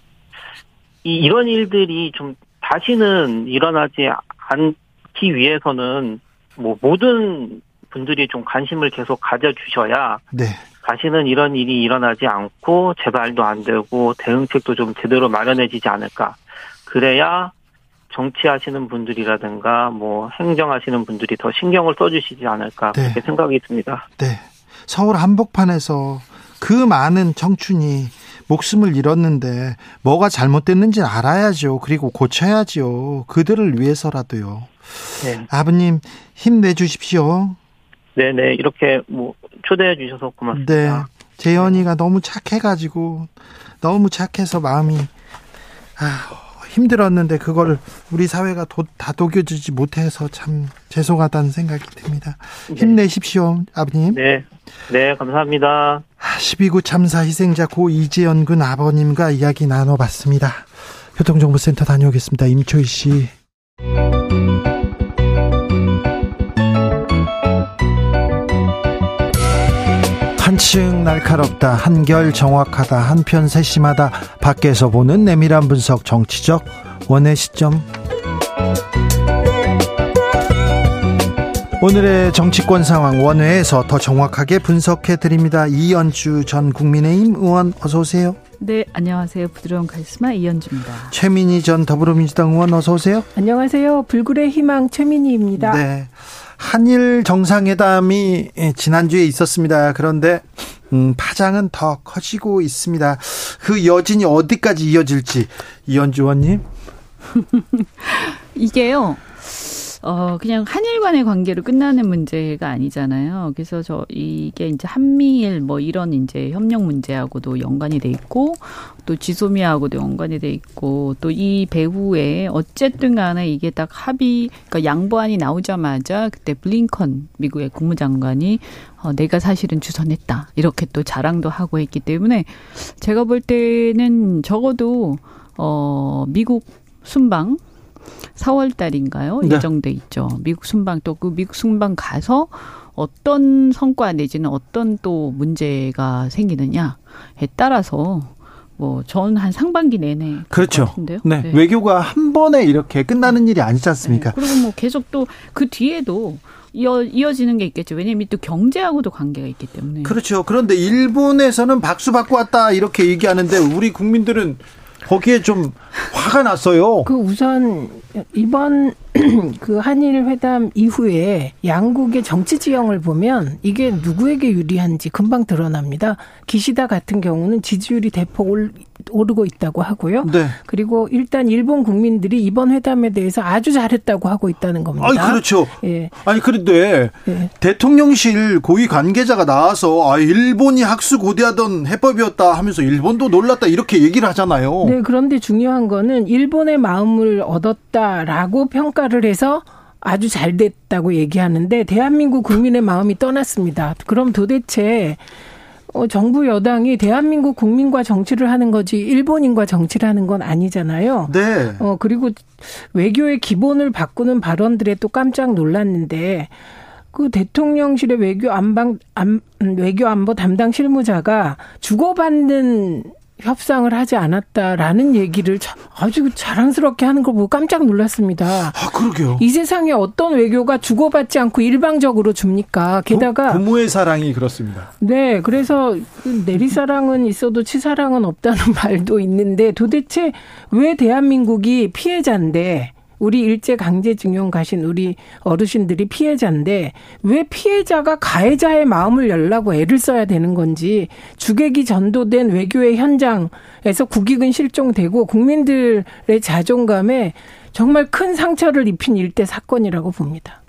이, 이런 일들이 좀 다시는 일어나지 않기 위해서는 뭐 모든 분들이 좀 관심을 계속 가져주셔야 네. 다시는 이런 일이 일어나지 않고 재발도 안 되고 대응책도 좀 제대로 마련해지지 않을까. 그래야 정치하시는 분들이라든가 뭐 행정하시는 분들이 더 신경을 써주시지 않을까 네. 그렇게 생각이 듭니다. 네. 서울 한복판에서 그 많은 청춘이 목숨을 잃었는데 뭐가 잘못됐는지 알아야죠. 그리고 고쳐야죠. 그들을 위해서라도요. 네. 아버님 힘내 주십시오. 네네 이렇게 뭐 초대해 주셔서 고맙습니다. 네. 재현이가 너무 착해가지고 너무 착해서 마음이 아. 힘들었는데 그걸 우리 사회가 도, 다독여주지 못해서 참 죄송하다는 생각이 듭니다. 네. 힘내십시오, 아버님. 네. 네, 감사합니다. 12구 참사 희생자 고 이재현 군 아버님과 이야기 나눠봤습니다. 교통정보센터 다녀오겠습니다. 임초희 씨. 한층 날카롭다, 한결 정확하다, 한편 세심하다, 밖에서 보는 내밀한 분석, 정치적 원의 시점. 오늘의 정치권 상황 원회에서 더 정확하게 분석해 드립니다. 이연주 전 국민의힘 의원 어서 오세요. 네, 안녕하세요. 부드러운 카리스마 이연주입니다. 최민희 전 더불어민주당 의원 어서 오세요. 안녕하세요. 불굴의 희망 최민희입니다. 네. 한일 정상회담이 지난주에 있었습니다. 그런데 음, 파장은 더 커지고 있습니다. 그 여진이 어디까지 이어질지 이현주 의원님. 이게요. 어, 그냥 한일 간의 관계로 끝나는 문제가 아니잖아요. 그래서 저, 이게 이제 한미일 뭐 이런 이제 협력 문제하고도 연관이 돼 있고, 또 지소미아하고도 연관이 돼 있고, 또 이 배후에 어쨌든 간에 이게 딱 합의, 그러니까 양보안이 나오자마자 그때 블링컨 미국의 국무장관이 어, 내가 사실은 주선했다. 이렇게 또 자랑도 하고 했기 때문에 제가 볼 때는 적어도 어, 미국 순방 4월 달인가요? 네. 예정돼 있죠. 미국 순방 또 그 미국 순방 가서 어떤 성과 내지는 어떤 또 문제가 생기느냐에 따라서 뭐 전 한 상반기 내내 그렇죠. 네. 네. 외교가 한 번에 이렇게 끝나는 일이 아니지 않습니까? 네. 그리고 뭐 계속 또 그 뒤에도 이어, 이어지는 게 있겠죠. 왜냐하면 또 경제하고도 관계가 있기 때문에. 그렇죠. 그런데 일본에서는 박수 받고 왔다 이렇게 얘기하는데 우리 국민들은 거기에 좀 화가 났어요. 그 우선 이번 그 한일 회담 이후에 양국의 정치 지형을 보면 이게 누구에게 유리한지 금방 드러납니다. 기시다 같은 경우는 지지율이 대폭 오르고 있다고 하고요. 네. 그리고 일단 일본 국민들이 이번 회담에 대해서 아주 잘했다고 하고 있다는 겁니다. 아니 그렇죠. 예. 아니 그런데 예. 대통령실 고위 관계자가 나와서 아 일본이 학수 고대하던 해법이었다 하면서 일본도 놀랐다 이렇게 얘기를 하잖아요. 네. 그런데 중요한 거는 일본의 마음을 얻었다 라고 평가를 해서 아주 잘 됐다고 얘기하는데 대한민국 국민의 마음이 떠났습니다. 그럼 도대체 어, 정부 여당이 대한민국 국민과 정치를 하는 거지 일본인과 정치를 하는 건 아니잖아요. 네. 어 그리고 외교의 기본을 바꾸는 발언들에 또 깜짝 놀랐는데 그 대통령실의 외교 안방 안, 외교 안보 담당 실무자가 주고받는 협상을 하지 않았다라는 얘기를 아주 자랑스럽게 하는 걸 보고 깜짝 놀랐습니다. 아, 그러게요. 이 세상에 어떤 외교가 주고받지 않고 일방적으로 줍니까? 게다가 부, 모의 사랑이 그렇습니다. 네, 그래서 그 내리사랑은 있어도 치사랑은 없다는 말도 있는데 도대체 왜 대한민국이 피해자인데 우리 일제 강제징용 가신 우리 어르신들이 피해자인데 왜 피해자가 가해자의 마음을 열라고 애를 써야 되는 건지 주객이 전도된 외교의 현장에서 국익은 실종되고 국민들의 자존감에 정말 큰 상처를 입힌 일대 사건이라고 봅니다.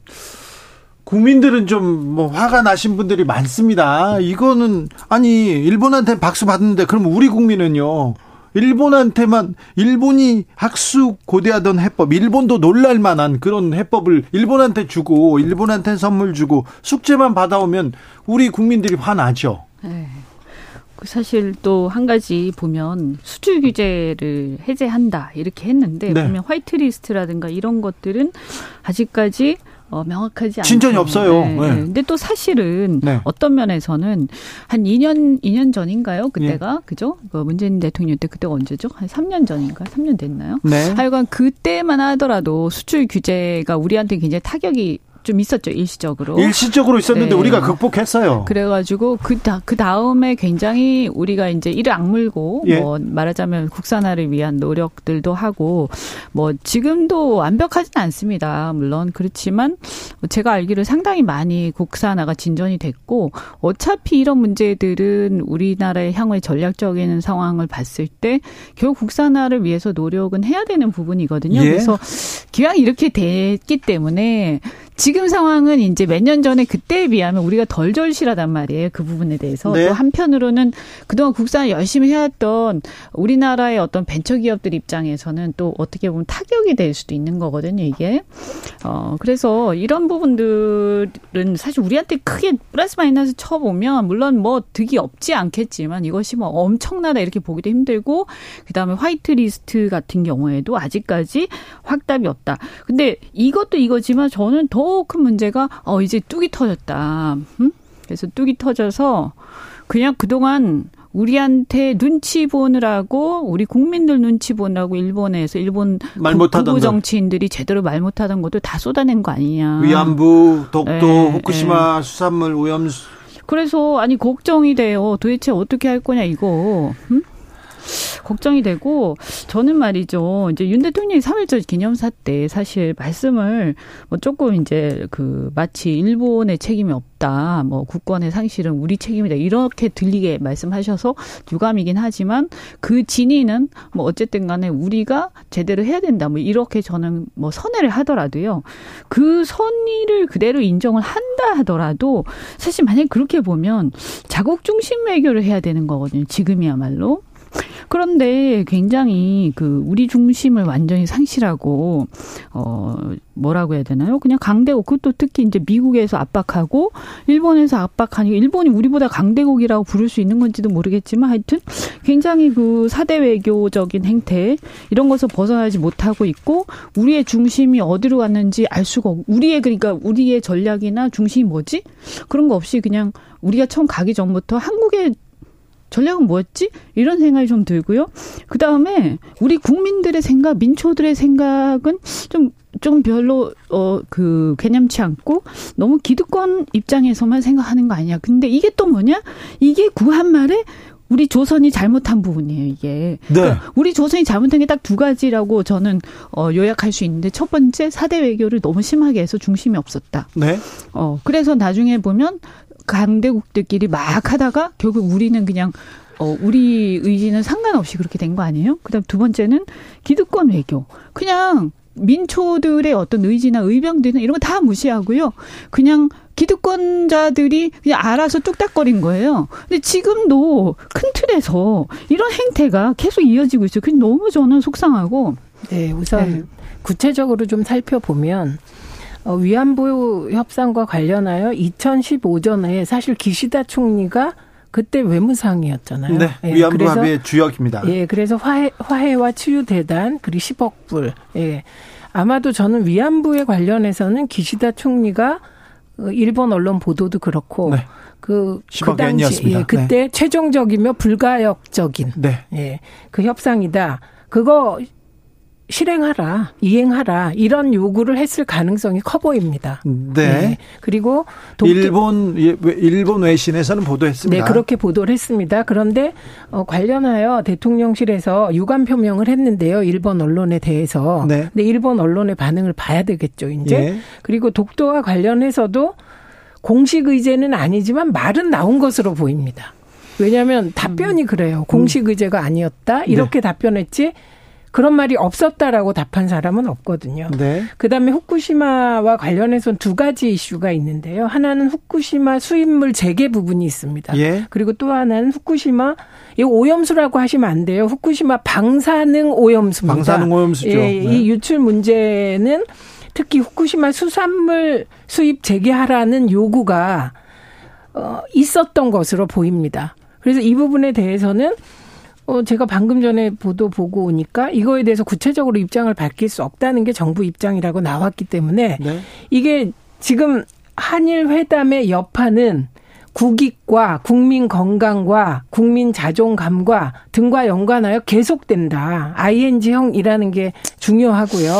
국민들은 좀 뭐 화가 나신 분들이 많습니다. 이거는 아니 일본한테 박수 받는데 그럼 우리 국민은요. 일본한테만 일본이 학수 고대하던 해법, 일본도 놀랄 만한 그런 해법을 일본한테 주고 일본한테 선물 주고 숙제만 받아오면 우리 국민들이 화나죠. 네. 그 사실 또 한 가지 보면 수출 규제를 해제한다 이렇게 했는데 네. 보면 화이트리스트라든가 이런 것들은 아직까지 어, 명확하지 않죠. 진전이 없어요. 네. 네. 근데 또 사실은 네. 어떤 면에서는 한 2년 2년 전인가요? 그때가 예. 그죠? 그 문재인 대통령 때 그때가 언제죠? 한 3년 전인가? 3년 됐나요? 네. 하여간 그때만 하더라도 수출 규제가 우리한테 굉장히 타격이 좀 있었죠 일시적으로. 일시적으로 있었는데 네. 우리가 극복했어요. 그래가지고 그그 그 다음에 굉장히 우리가 이제 이를 악물고 예. 뭐 말하자면 국산화를 위한 노력들도 하고 뭐 지금도 완벽하진 않습니다. 물론 그렇지만 제가 알기로 상당히 많이 국산화가 진전이 됐고 어차피 이런 문제들은 우리나라의 향후의 전략적인 상황을 봤을 때 결국 국산화를 위해서 노력은 해야 되는 부분이거든요. 예. 그래서 기왕 이렇게 됐기 때문에 지금 상황은 이제 몇 년 전에 그때에 비하면 우리가 덜 절실하단 말이에요. 그 부분에 대해서. 네. 또 한편으로는 그동안 국산을 열심히 해왔던 우리나라의 어떤 벤처기업들 입장에서는 또 어떻게 보면 타격이 될 수도 있는 거거든요, 이게. 어, 그래서 이런 부분들은 사실 우리한테 크게 플러스 마이너스 쳐보면 물론 뭐 득이 없지 않겠지만 이것이 뭐 엄청나다 이렇게 보기도 힘들고 그 다음에 white list 같은 경우에도 아직까지 확답이 없다. 근데 이것도 이거지만 저는 더큰 문제가 어 이제 뚝이 터졌다. 음? 그래서 뚝이 터져서 그냥 그동안 우리한테 눈치 보느라고 우리 국민들 눈치 보느라고 일본에서 일본 말 못하던 부 정치인들이 제대로 말 못하던 것도 다 쏟아낸 거 아니냐. 위안부, 독도, 네, 후쿠시마 네. 수산물 오염. 그래서 아니 걱정이 돼요. 도대체 어떻게 할 거냐 이거. 음? 걱정이 되고 저는 말이죠. 이제 윤 대통령이 3.1절 기념사 때 사실 말씀을 뭐 조금 이제 그 마치 일본의 책임이 없다. 뭐 국권의 상실은 우리 책임이다. 이렇게 들리게 말씀하셔서 유감이긴 하지만 그 진위는 뭐 어쨌든 간에 우리가 제대로 해야 된다. 뭐 이렇게 저는 뭐 선회를 하더라도요. 그 선의를 그대로 인정을 한다 하더라도 사실 만약에 그렇게 보면 자국 중심 외교를 해야 되는 거거든요. 지금이야말로. 그런데 굉장히 그 우리 중심을 완전히 상실하고 어 뭐라고 해야 되나요? 그냥 강대국 그것도 특히 이제 미국에서 압박하고 일본에서 압박하니 일본이 우리보다 강대국이라고 부를 수 있는 건지도 모르겠지만 하여튼 굉장히 그 사대 외교적인 행태 이런 것을 벗어나지 못하고 있고 우리의 중심이 어디로 갔는지 알 수가 없고 우리의 그러니까 우리의 전략이나 중심이 뭐지? 그런 거 없이 그냥 우리가 처음 가기 전부터 한국의 전략은 뭐였지? 이런 생각이 좀 들고요. 그 다음에 우리 국민들의 생각, 민초들의 생각은 좀, 좀 별로, 어, 그, 개념치 않고 너무 기득권 입장에서만 생각하는 거 아니야. 근데 이게 또 뭐냐? 이게 구한말에 우리 조선이 잘못한 부분이에요, 이게. 네. 그러니까 우리 조선이 잘못한 게 딱 두 가지라고 저는 어 요약할 수 있는데 첫 번째 사대 외교를 너무 심하게 해서 중심이 없었다. 네. 어 그래서 나중에 보면 강대국들끼리 막 하다가 결국 우리는 그냥 어, 우리 의지는 상관없이 그렇게 된 거 아니에요? 그 다음 두 번째는 기득권 외교. 그냥 민초들의 어떤 의지나 의병들이나 이런 거 다 무시하고요. 그냥 기득권자들이 그냥 알아서 뚝딱거린 거예요. 근데 지금도 큰 틀에서 이런 행태가 계속 이어지고 있어요. 그게 너무 저는 속상하고. 네, 우선 네. 구체적으로 좀 살펴보면 어, 위안부 협상과 관련하여 2015년에 사실 기시다 총리가 그때 외무상이었잖아요. 네, 예, 위안부 합의의 주역입니다. 예, 그래서 화해, 화해와 치유 대단 그리고 10억 불. 예. 아마도 저는 위안부에 관련해서는 기시다 총리가 어, 일본 언론 보도도 그렇고 네. 그, 그 당시 예, 그때 네. 최종적이며 불가역적인 네. 예, 그 협상이다. 그거 실행하라, 이행하라 이런 요구를 했을 가능성이 커 보입니다. 네. 네. 그리고 독도, 일본 예, 일본 외신에서는 보도했습니다. 네, 그렇게 보도를 했습니다. 그런데 어, 관련하여 대통령실에서 유감 표명을 했는데요. 일본 언론에 대해서. 네. 근데 일본 언론의 반응을 봐야 되겠죠, 이제. 네. 그리고 독도와 관련해서도 공식 의제는 아니지만 말은 나온 것으로 보입니다. 왜냐하면 답변이 그래요. 공식 의제가 아니었다. 이렇게 네. 답변했지. 그런 말이 없었다라고 답한 사람은 없거든요. 네. 그다음에 후쿠시마와 관련해서 두 가지 이슈가 있는데요. 하나는 후쿠시마 수입물 재개 부분이 있습니다. 예. 그리고 또 하나는 후쿠시마 이 오염수라고 하시면 안 돼요. 후쿠시마 방사능 오염수입니다. 방사능 오염수죠. 예, 네. 이 유출 문제는 특히 후쿠시마 수산물 수입 재개하라는 요구가 어, 있었던 것으로 보입니다. 그래서 이 부분에 대해서는 어, 제가 방금 전에 보도 보고 오니까 이거에 대해서 구체적으로 입장을 밝힐 수 없다는 게 정부 입장이라고 나왔기 때문에 네. 이게 지금 한일 회담의 여파는 국익과 국민 건강과 국민 자존감과 등과 연관하여 계속된다. ING형이라는 게 중요하고요.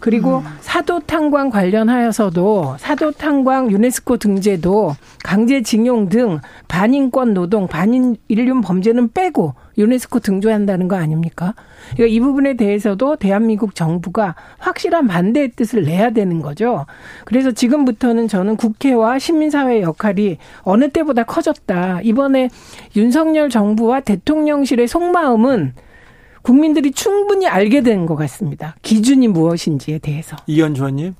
그리고 음. 사도 탕광 관련하여서도 사도 탕광 유네스코 등재도 강제징용 등 반인권 노동, 반인인륜 범죄는 빼고 유네스코 등조한다는 거 아닙니까? 그러니까 이 부분에 대해서도 대한민국 정부가 확실한 반대의 뜻을 내야 되는 거죠. 그래서 지금부터는 저는 국회와 시민사회의 역할이 어느 때보다 커졌다. 이번에 윤석열 정부와 대통령실의 속마음은 국민들이 충분히 알게 된 것 같습니다. 기준이 무엇인지에 대해서. 이현주 의원님.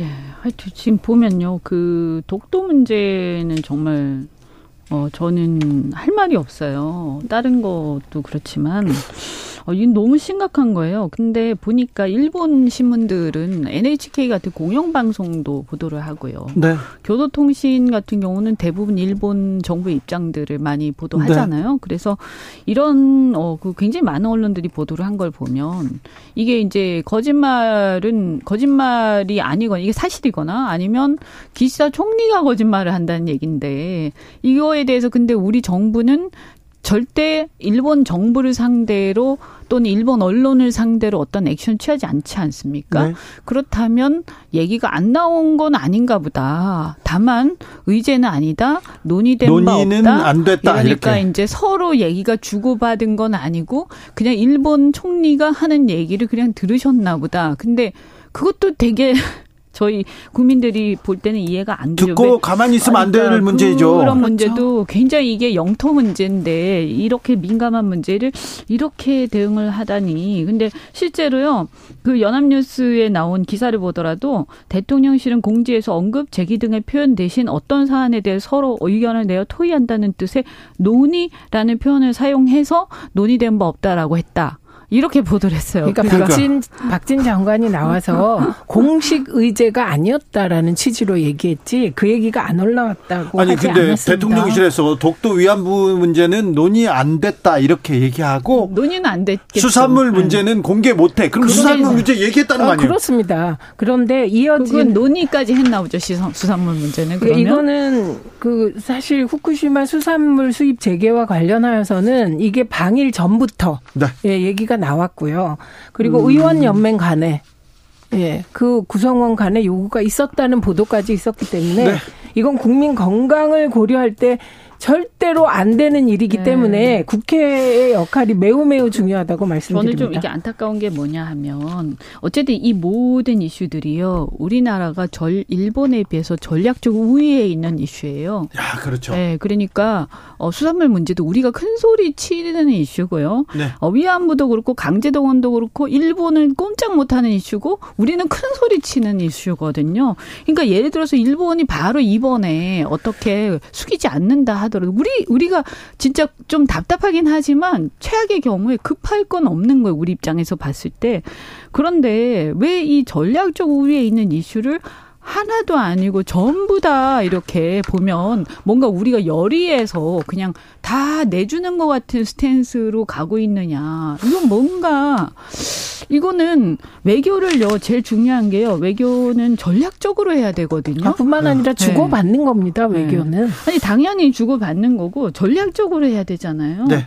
예, 하여튼 지금 보면요. 그 독도 문제는 정말 어 저는 할 말이 없어요. 다른 것도 그렇지만 어, 이 너무 심각한 거예요. 근데 보니까 일본 신문들은 NHK 같은 공영방송도 보도를 하고요. 네. 교도통신 같은 경우는 대부분 일본 정부의 입장들을 많이 보도하잖아요. 네. 그래서 이런 어, 그 굉장히 많은 언론들이 보도를 한 걸 보면 이게 이제 거짓말은 거짓말이 아니거나 이게 사실이거나 아니면 기시다 총리가 거짓말을 한다는 얘기인데 이거에 대해서 근데 우리 정부는 절대 일본 정부를 상대로 또는 일본 언론을 상대로 어떤 액션 취하지 않지 않습니까? 네. 그렇다면 얘기가 안 나온 건 아닌가 보다. 다만 의제는 아니다. 논의된 논의는 바 없다. 안 됐다. 그러니까 이렇게. 이제 서로 얘기가 주고받은 건 아니고 그냥 일본 총리가 하는 얘기를 그냥 들으셨나 보다. 근데 그것도 되게 저희 국민들이 볼 때는 이해가 안 되죠. 듣고 가만히 있으면 안될 문제죠. 그런 문제도 그렇죠. 굉장히 이게 영토 문제인데 이렇게 민감한 문제를 이렇게 대응을 하다니. 근데 실제로요. 그 연합뉴스에 나온 기사를 보더라도 대통령실은 공지에서 언급 제기 등의 표현 대신 어떤 사안에 대해 서로 의견을 내어 토의한다는 뜻의 논의라는 표현을 사용해서 논의된 바 없다라고 했다. 이렇게 보도를 했어요. 그러니까, 그러니까. 박진 박진 장관이 나와서 공식 의제가 아니었다라는 취지로 얘기했지 그 얘기가 안 올라왔다고 아니 근데 않았습니다. 대통령실에서 독도 위안부 문제는 논의 안 됐다 이렇게 얘기하고 논의는 안 됐겠죠. 수산물 네. 문제는 네. 공개 못해. 그럼 수산물 문제 얘기했다는 거 아, 아니에요? 그렇습니다. 그런데 이어진 논의까지 했나 보죠. 수산물 문제는 그러면 이거는 그 사실 후쿠시마 수산물 수입 재개와 관련하여서는 이게 방일 전부터 네. 예, 얘기가 나왔고요. 그리고 음. 의원 연맹 간에 예, 그 구성원 간에 요구가 있었다는 보도까지 있었기 때문에 네. 이건 국민 건강을 고려할 때 절대로 안 되는 일이기 네. 때문에 국회의 역할이 매우 매우 중요하다고 말씀드립니다. 저는 좀 이게 안타까운 게 뭐냐 하면 어쨌든 이 모든 이슈들이요 우리나라가 절 일본에 비해서 전략적 우위에 있는 이슈예요. 야 그렇죠. 네, 그러니까 어, 수산물 문제도 우리가 큰 소리 치는 이슈고요. 네. 어, 위안부도 그렇고 강제동원도 그렇고 일본은 꼼짝 못하는 이슈고 우리는 큰 소리 치는 이슈거든요. 그러니까 예를 들어서 일본이 바로 이번에 어떻게 숙이지 않는다 하더 라도 우리 우리가 진짜 좀 답답하긴 하지만 최악의 경우에 급할 건 없는 거예요. 우리 입장에서 봤을 때. 그런데 왜 이 전략적 우위에 있는 이슈를 하나도 아니고 전부 다 이렇게 보면 뭔가 우리가 열의해서 그냥 다 내주는 것 같은 스탠스로 가고 있느냐. 이건 뭔가 이거는 외교를요 제일 중요한 게요. 외교는 전략적으로 해야 되거든요. 아, 뿐만 아니라 네. 주고받는 네. 겁니다. 외교는. 아니 당연히 주고받는 거고 전략적으로 해야 되잖아요. 네.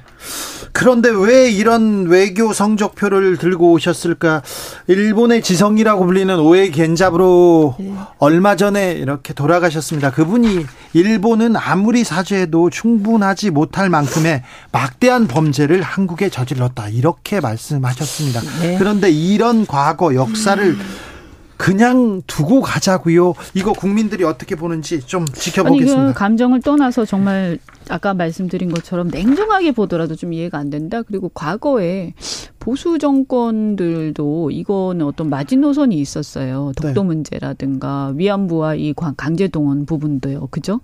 그런데 왜 이런 외교 성적표를 들고 오셨을까? 일본의 지성이라고 불리는 오에 겐잡으로 네. 얼마 전에 이렇게 돌아가셨습니다. 그분이 일본은 아무리 사죄해도 충분하지 못할 만큼의 막대한 범죄를 한국에 저질렀다. 이렇게 말씀하셨습니다. 네. 그런데 이런 과거 역사를 음. 그냥 두고 가자고요. 이거 국민들이 어떻게 보는지 좀 지켜보겠습니다. 아니, 그 감정을 떠나서 정말 아까 말씀드린 것처럼 냉정하게 보더라도 좀 이해가 안 된다. 그리고 과거에 보수 정권들도 이거는 어떤 마지노선이 있었어요. 독도 네. 문제라든가 위안부와 이 강제 동원 부분도요. 그죠?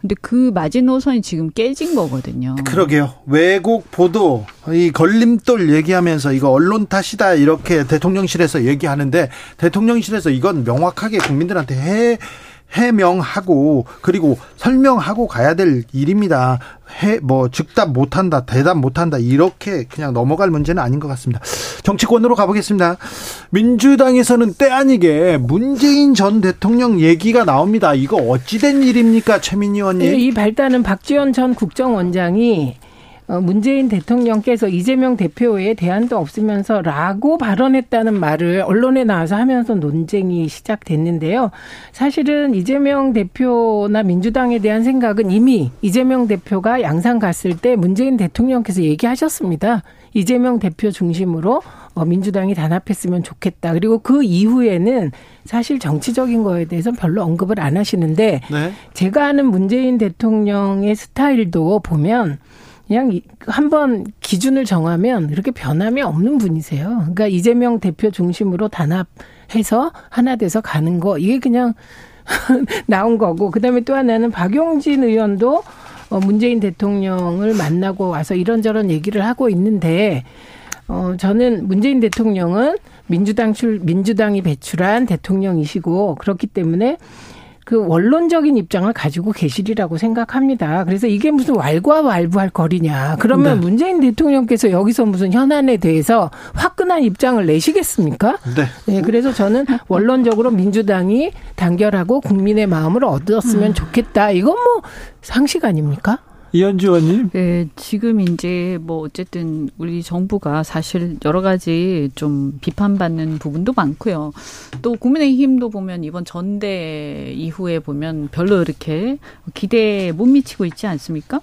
근데 그 마지노선이 지금 깨진 거거든요. 그러게요. 외국 보도 이 걸림돌 얘기하면서 이거 언론 탓이다 이렇게 대통령실에서 얘기하는데 대통령실에서 이건 명확하게 국민들한테 해 해명하고 그리고 설명하고 가야 될 일입니다. 해 뭐 즉답 못한다, 대답 못한다 이렇게 그냥 넘어갈 문제는 아닌 것 같습니다. 정치권으로 가보겠습니다. 민주당에서는 때 아니게 문재인 전 대통령 얘기가 나옵니다. 이거 어찌된 일입니까, 최민희 의원님? 네, 이 발단은 박지원 전 국정원장이 어, 문재인 대통령께서 이재명 대표에 대안도 없으면서라고 발언했다는 말을 언론에 나와서 하면서 논쟁이 시작됐는데요. 사실은 이재명 대표나 민주당에 대한 생각은 이미 이재명 대표가 양산 갔을 때 문재인 대통령께서 얘기하셨습니다. 이재명 대표 중심으로 어, 민주당이 단합했으면 좋겠다. 그리고 그 이후에는 사실 정치적인 거에 대해서 별로 언급을 안 하시는데 네. 제가 아는 문재인 대통령의 스타일도 보면 그냥 한번 기준을 정하면 이렇게 변함이 없는 분이세요. 그러니까 이재명 대표 중심으로 단합해서 하나 돼서 가는 거 이게 그냥 나온 거고 그다음에 또 하나는 박용진 의원도 어 문재인 대통령을 만나고 와서 이런저런 얘기를 하고 있는데 어 저는 문재인 대통령은 민주당 출 민주당이 배출한 대통령이시고 그렇기 때문에 그 원론적인 입장을 가지고 계시리라고 생각합니다. 그래서 이게 무슨 왈과왈부할 거리냐. 그러면 네. 문재인 대통령께서 여기서 무슨 현안에 대해서 화끈한 입장을 내시겠습니까? 네. 네. 그래서 저는 원론적으로 민주당이 단결하고 국민의 마음을 얻었으면 음. 좋겠다. 이건 뭐 상식 아닙니까? 이현주 의원님. 네, 지금 이제 뭐 어쨌든 우리 정부가 사실 여러 가지 좀 비판받는 부분도 많고요. 또 국민의힘도 보면 이번 전대 이후에 보면 별로 이렇게 기대에 못 미치고 있지 않습니까?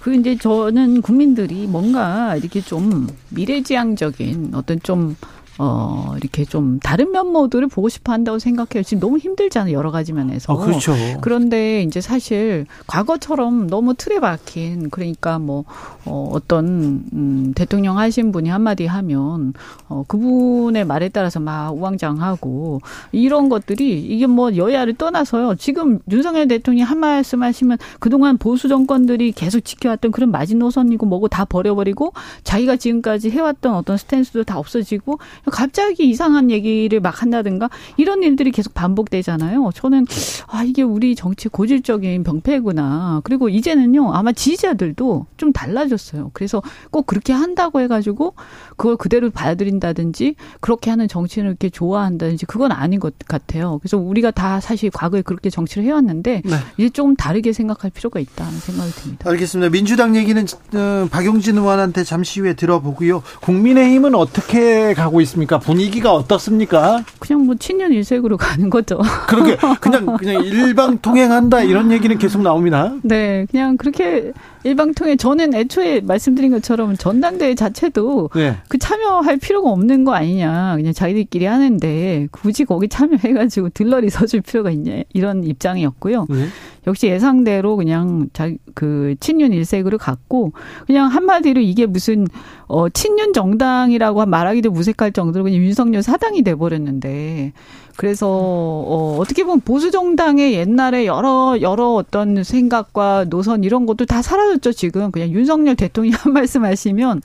그 이제 저는 국민들이 뭔가 이렇게 좀 미래지향적인 어떤 좀 어, 이렇게 좀 다른 면모들을 보고 싶어 한다고 생각해요. 지금 너무 힘들잖아요. 여러 가지 면에서. 어, 그렇죠. 그런데 이제 사실 과거처럼 너무 틀에 박힌 그러니까 뭐, 어, 어떤, 음, 대통령 하신 분이 한마디 하면, 어, 그분의 말에 따라서 막 우왕장하고 이런 것들이 이게 뭐 여야를 떠나서요. 지금 윤석열 대통령이 한 말씀 하시면 그동안 보수 정권들이 계속 지켜왔던 그런 마지노선이고 뭐고 다 버려버리고 자기가 지금까지 해왔던 어떤 스탠스도 다 없어지고 갑자기 이상한 얘기를 막 한다든가 이런 일들이 계속 반복되잖아요. 저는 아 이게 우리 정치 고질적인 병폐구나. 그리고 이제는요 아마 지지자들도 좀 달라졌어요. 그래서 꼭 그렇게 한다고 해가지고 그걸 그대로 받아들인다든지 그렇게 하는 정치인을 이렇게 좋아한다든지 그건 아닌 것 같아요. 그래서 우리가 다 사실 과거에 그렇게 정치를 해왔는데 네. 이제 조금 다르게 생각할 필요가 있다는 생각이 듭니다. 알겠습니다. 민주당 얘기는 어, 박용진 의원한테 잠시 후에 들어보고요. 국민의힘은 어떻게 가고 있습니까? 어떻습니까? 분위기가 어떻습니까? 그냥 뭐 친년 일색으로 가는 거죠. 그러게 그냥 그냥 일방 통행한다 이런 얘기는 계속 나옵니다. 네, 그냥 그렇게 일방 통행 저는 애초에 말씀드린 것처럼 전당대회 자체도 네. 그 참여할 필요가 없는 거 아니냐 그냥 자기들끼리 하는데 굳이 거기 참여해가지고 들러리 서줄 필요가 있냐 이런 입장이었고요. 네. 역시 예상대로 그냥 자 그 친윤 일색으로 갔고 그냥 한마디로 이게 무슨 어 친윤 정당이라고 말하기도 무색할 정도로 그냥 윤석열 사당이 돼 버렸는데 그래서 어, 어떻게 보면 보수 정당의 옛날에 여러 여러 어떤 생각과 노선 이런 것도 다 사라졌죠 지금. 그냥 윤석열 대통령이 한 말씀 하시면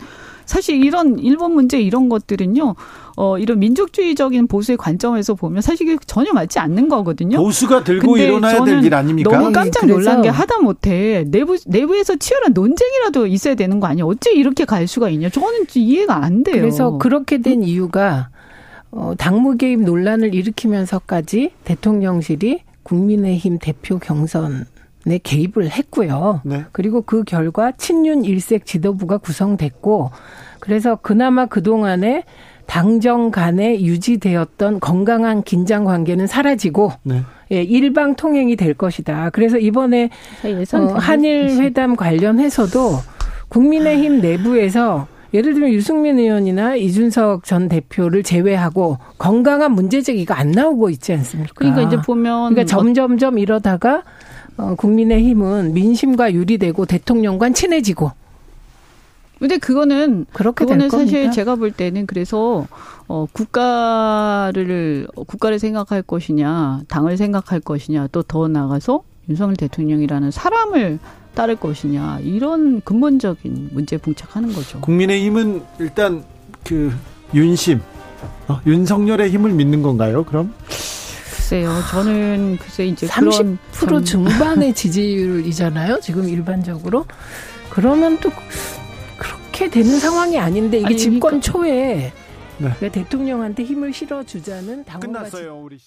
사실 이런 일본 문제 이런 것들은요. 어 이런 민족주의적인 보수의 관점에서 보면 사실 전혀 맞지 않는 거거든요. 보수가 들고 일어나야 될 일 아닙니까? 너무 깜짝 놀란 게 하다 못해 내부 내부에서 치열한 논쟁이라도 있어야 되는 거 아니에요? 어째 이렇게 갈 수가 있냐? 저는 이해가 안 돼요. 그래서 그렇게 된 이유가 어, 당무 개입 논란을 일으키면서까지 대통령실이 국민의힘 대표 경선 에 개입을 했고요. 네. 그리고 그 결과 친윤 일색 지도부가 구성됐고 그래서 그나마 그동안에 당정 간에 유지되었던 건강한 긴장 관계는 사라지고 네. 예, 일방 통행이 될 것이다. 그래서 이번에 어, 한일 회담 관련해서도 국민의힘 내부에서 예를 들면 유승민 의원이나 이준석 전 대표를 제외하고 건강한 문제 제기가 안 나오고 있지 않습니까? 그러니까 이제 보면 그러니까 점점점 이러다가 어, 국민의힘은 민심과 유리되고 대통령과 친해지고. 근데 그거는 그렇게 그거는 사실 제가 볼 때는 그래서 어 국가를 국가를 생각할 것이냐 당을 생각할 것이냐 또 더 나가서 윤석열 대통령이라는 사람을 따를 것이냐 이런 근본적인 문제에 봉착하는 거죠. 국민의힘은 일단 그 윤심 어, 윤석열의 힘을 믿는 건가요? 그럼? 글쎄요. 저는 글쎄 이제 30% 그런 중반의 지지율이잖아요. 지금 일반적으로. 그러면 또 그렇게 되는 상황이 아닌데 이게 아니, 집권 그러니까. 초에 네. 대통령한테 힘을 실어주자는 당원 끝났어요. 우리